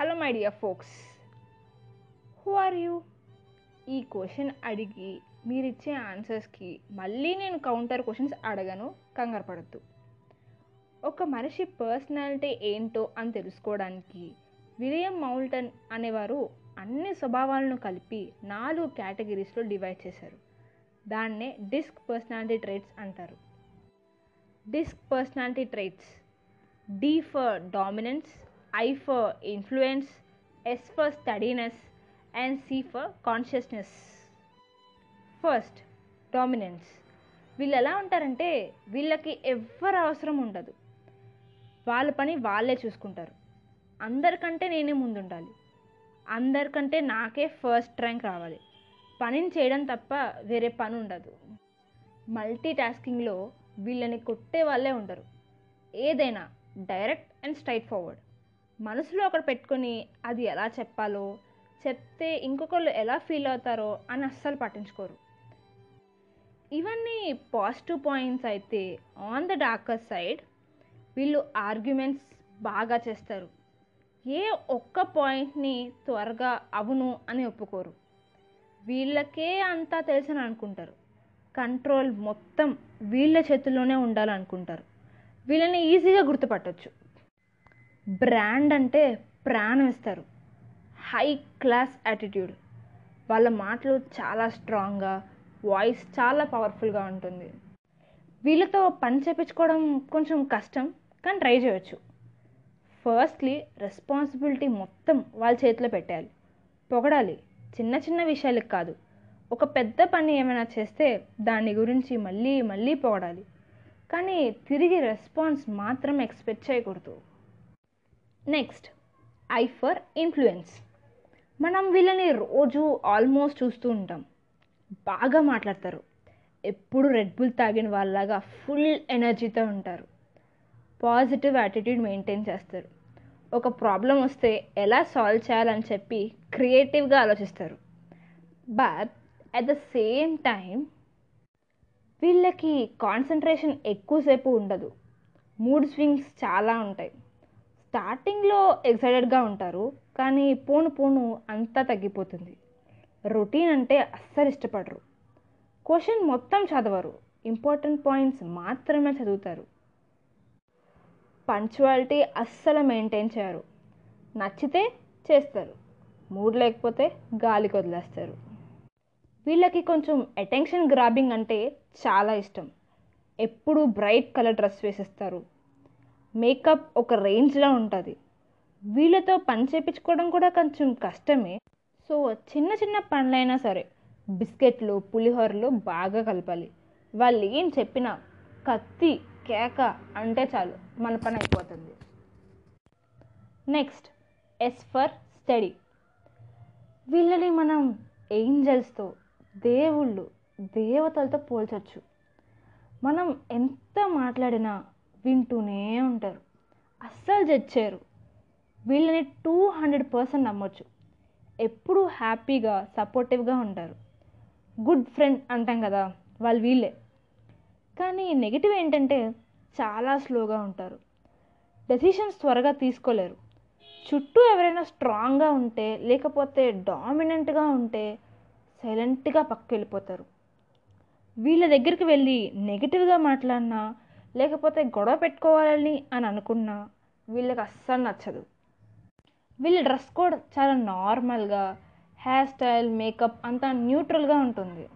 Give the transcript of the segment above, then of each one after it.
Hello my dear folks. Who are you ఈ question అడిగి మీరు ఇచ్చే ఆన్సర్స్కి మళ్ళీ నేను కౌంటర్ క్వశ్చన్స్ అడగను కంగారు పడద్దు. ఒక మనిషి పర్సనాలిటీ ఏంటో అని తెలుసుకోవడానికి విలియం మౌల్టన్ అనేవారు అన్ని స్వభావాలను కలిపి నాలుగు కేటగిరీస్లో డివైడ్ చేశారు. దాన్నే డిస్క్ పర్సనాలిటీ ట్రైట్స్ అంటారు. DISC personality traits D for dominance I for influence S for steadiness and C for conscientiousness. First dominance. వీళ్ళు ఎలా ఉంటారంటే వీళ్ళకి ఎవ్వరు అవసరం ఉండదు. వాళ్ళ పని వాళ్ళే చూసుకుంటారు. అందరికంటే నేనే ముందుండాలి. అందరికంటే నాకే ఫస్ట్ ర్యాంక్ రావాలి. పనిని చేయడం తప్ప వేరే పని ఉండదు. మల్టీ టాస్కింగ్లో వీళ్ళని కొట్టే వాళ్ళే ఉండరు. ఏదైనా డైరెక్ట్ అండ్ స్ట్రైట్ ఫార్వర్డ్. మనసులో ఒకటి పెట్టుకొని అది ఎలా చెప్పాలో చెప్తే ఇంకొకళ్ళు ఎలా ఫీల్ అవుతారో అని అస్సలు పట్టించుకోరు. ఇవన్నీ పాజిటివ్ పాయింట్స్ అయితే ఆన్ ద డార్కర్ సైడ్ వీళ్ళు ఆర్గ్యుమెంట్స్ బాగా చేస్తారు. ఏ ఒక్క పాయింట్ని త్వరగా అవును అని ఒప్పుకోరు. వీళ్ళకే అంతా తెలుసని అనుకుంటారు. కంట్రోల్ మొత్తం వీళ్ళ చేతుల్లోనే ఉండాలనుకుంటారు. వీళ్ళని ఈజీగా గుర్తుపట్టచ్చు. బ్రాండ్ అంటే ప్రాణం ఇస్తారు. High class attitude. వాళ్ళ మాటలు చాలా స్ట్రాంగ్గా వాయిస్ చాలా పవర్ఫుల్గా ఉంటుంది. వీళ్ళతో పని చేపించుకోవడం కొంచెం కష్టం కానీ ట్రై చేయొచ్చు. ఫస్ట్లీ రెస్పాన్సిబిలిటీ మొత్తం వాళ్ళ చేతిలో పెట్టాలి. పొగడాలి. చిన్న చిన్న విషయాలకు కాదు. ఒక పెద్ద పని ఏమైనా చేస్తే దాని గురించి మళ్ళీ మళ్ళీ పొగడాలి. కానీ తిరిగి రెస్పాన్స్ మాత్రం ఎక్స్పెక్ట్ చేయకూడదు. నెక్స్ట్ ఐ ఫర్ ఇన్ఫ్లుయెన్స్ మనం వీళ్ళని రోజు ఆల్మోస్ట్ చూస్తూ ఉంటాం. బాగా మాట్లాడతారు. ఎప్పుడు రెడ్ బుల్ తాగిన వాళ్ళలాగా ఫుల్ ఎనర్జీతో ఉంటారు. పాజిటివ్ యాటిట్యూడ్ మెయింటైన్ చేస్తారు. ఒక ప్రాబ్లం వస్తే ఎలా సాల్వ్ చేయాలని చెప్పి క్రియేటివ్గా ఆలోచిస్తారు. But at the same time వీళ్ళకి కాన్సన్ట్రేషన్ ఎక్కువసేపు ఉండదు. మూడ్ స్వింగ్స్ చాలా ఉంటాయి. స్టార్టింగ్లో ఎక్సైటెడ్గా ఉంటారు కానీ పోను పోను అంతా తగ్గిపోతుంది. రొటీన్ అంటే అస్సలు ఇష్టపడరు. క్వశ్చన్ మొత్తం చదవరు. ఇంపార్టెంట్ పాయింట్స్ మాత్రమే చదువుతారు. పంచువాలిటీ అస్సలు మెయింటైన్ చేయరు. నచ్చితే చేస్తారు. మూడ్ లేకపోతే గాలికి వదిలేస్తారు వీళ్ళకి కొంచెం అటెన్షన్ గ్రాబింగ్ అంటే చాలా ఇష్టం. ఎప్పుడూ బ్రైట్ కలర్ డ్రెస్ వేసేస్తారు. మేకప్ ఒక రేంజ్లో ఉంటుంది. వీళ్ళతో పని చేయించుకోవడం కూడా కొంచెం కష్టమే. సో చిన్న చిన్న పనులైనా సరే బిస్కెట్లు పులిహోరలు బాగా కలపాలి. వాళ్ళు ఏం చెప్పినా కత్తి కేక అంటే చాలు మన పని అయిపోతుంది. నెక్స్ట్ ఎస్ ఫర్ స్టడీ వీళ్ళని మనం ఏంజల్స్తో దేవుళ్ళు దేవతలతో పోల్చొచ్చు. మనం ఎంత మాట్లాడినా వింటూనే ఉంటారు. అస్సలు జడ్చారు. వీళ్ళని టూ హండ్రెడ్ పర్సెంట్ నమ్మొచ్చు. ఎప్పుడూ హ్యాపీగా సపోర్టివ్గా ఉంటారు. గుడ్ ఫ్రెండ్ అంటాం కదా వాళ్ళు వీళ్ళే. కానీ నెగిటివ్ ఏంటంటే చాలా స్లోగా ఉంటారు. డెసిషన్స్ త్వరగా తీసుకోలేరు. చుట్టూ ఎవరైనా స్ట్రాంగ్గా ఉంటే లేకపోతే డామినెంట్గా ఉంటే సైలెంట్గా పక్కకు వెళ్ళిపోతారు వీళ్ళ దగ్గరికి వెళ్ళి నెగిటివ్గా మాట్లాడినా లేకపోతే గొడవ పెట్టుకోవాలని అని అనుకున్నా వీళ్ళకి అస్సలు నచ్చదు. వీళ్ళ డ్రెస్ కోడ్ చాలా నార్మల్గా హెయిర్ స్టైల్ మేకప్ అంతా న్యూట్రల్గా ఉంటుంది.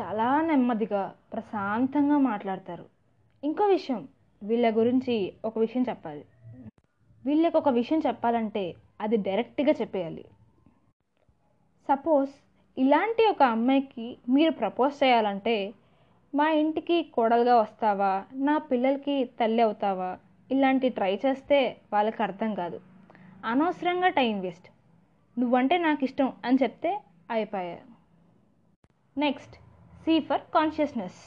చాలా నెమ్మదిగా ప్రశాంతంగా మాట్లాడతారు. ఇంకో విషయం వీళ్ళ గురించి ఒక విషయం చెప్పాలి. వీళ్ళకి ఒక విషయం చెప్పాలంటే అది డైరెక్ట్గా చెప్పేయాలి. సపోజ్ ఇలాంటి ఒక అమ్మాయికి మీరు ప్రపోజ్ చేయాలంటే మా ఇంటికి కోడలుగా వస్తావా? నా పిల్లలకి తల్లి అవుతావా? ఇలాంటి ట్రై చేస్తే వాళ్ళకి అర్థం కాదు. అనవసరంగా టైం వేస్ట్. నువ్వంటే నాకు ఇష్టం అని చెప్తే అయిపోయా. Next C for consciousness.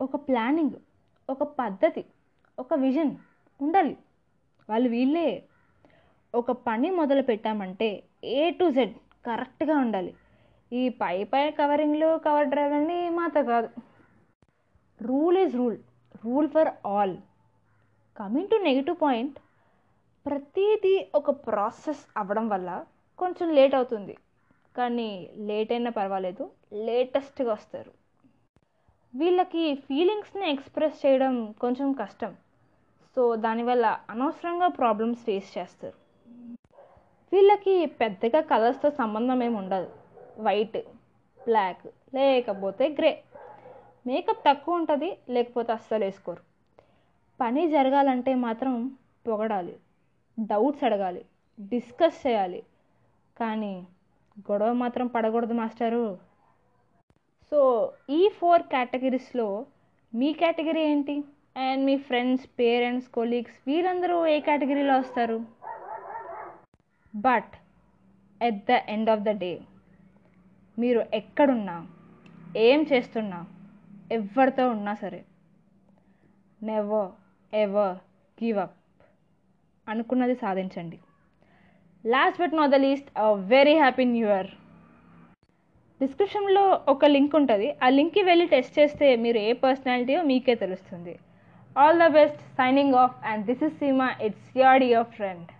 ఒక ప్లానింగ్ ఒక పద్ధతి ఒక విజన్ ఉండాలి. వాళ్ళు వీళ్ళే. ఒక పని మొదలు పెట్టామంటే ఏ టు జెడ్ కరెక్ట్గా ఉండాలి. ఈ పై పై కవరింగ్లు కవర్ డ్రైవ్లన్నీ మాత కాదు. Rule is rule rule for all coming to negative point ప్రతిదీ ఒక ప్రాసెస్ అవ్వడం వల్ల కొంచెం లేట్ అవుతుంది. కానీ లేట్ అయినా పర్వాలేదు లేటెస్ట్గా వస్తారు. వీళ్ళకి ఫీలింగ్స్ని ఎక్స్ప్రెస్ చేయడం కొంచెం కష్టం. సో దానివల్ల అనవసరంగా ప్రాబ్లమ్స్ ఫేస్ చేస్తారు. వీళ్ళకి పెద్దగా కలర్స్తో సంబంధం ఏమి ఉండదు. వైట్ బ్లాక్ లేకపోతే గ్రే. మేకప్ తక్కువ ఉంటుంది లేకపోతే అస్సలు వేసుకోరు. పని జరగాలంటే మాత్రం పొగడాలి డౌట్స్ అడగాలి డిస్కస్ చేయాలి. కానీ గొడవ మాత్రం పడకూడదు మాస్టరు. సో ఈ ఫోర్ కేటగిరీస్లో మీ కేటగిరీ ఏంటి? అండ్ మీ ఫ్రెండ్స్ పేరెంట్స్ కొలీగ్స్ వీరందరూ ఏ కేటగిరీలో వస్తారు? But at the end of the day మీరు ఎక్కడున్నా ఏం చేస్తున్నా ఎవరితో ఉన్నా సరే నెవర్ ఎవర్ గివ్ అప్ అనుకున్నది సాధించండి. Last but not the least very happy new year డిస్క్రిప్షన్లో ఒక లింక్ ఉంటుంది. ఆ లింక్కి వెళ్ళి టెస్ట్ చేస్తే మీరు ఏ పర్సనాలిటీయో మీకే తెలుస్తుంది. All the best signing off and this is Seema it's your dear friend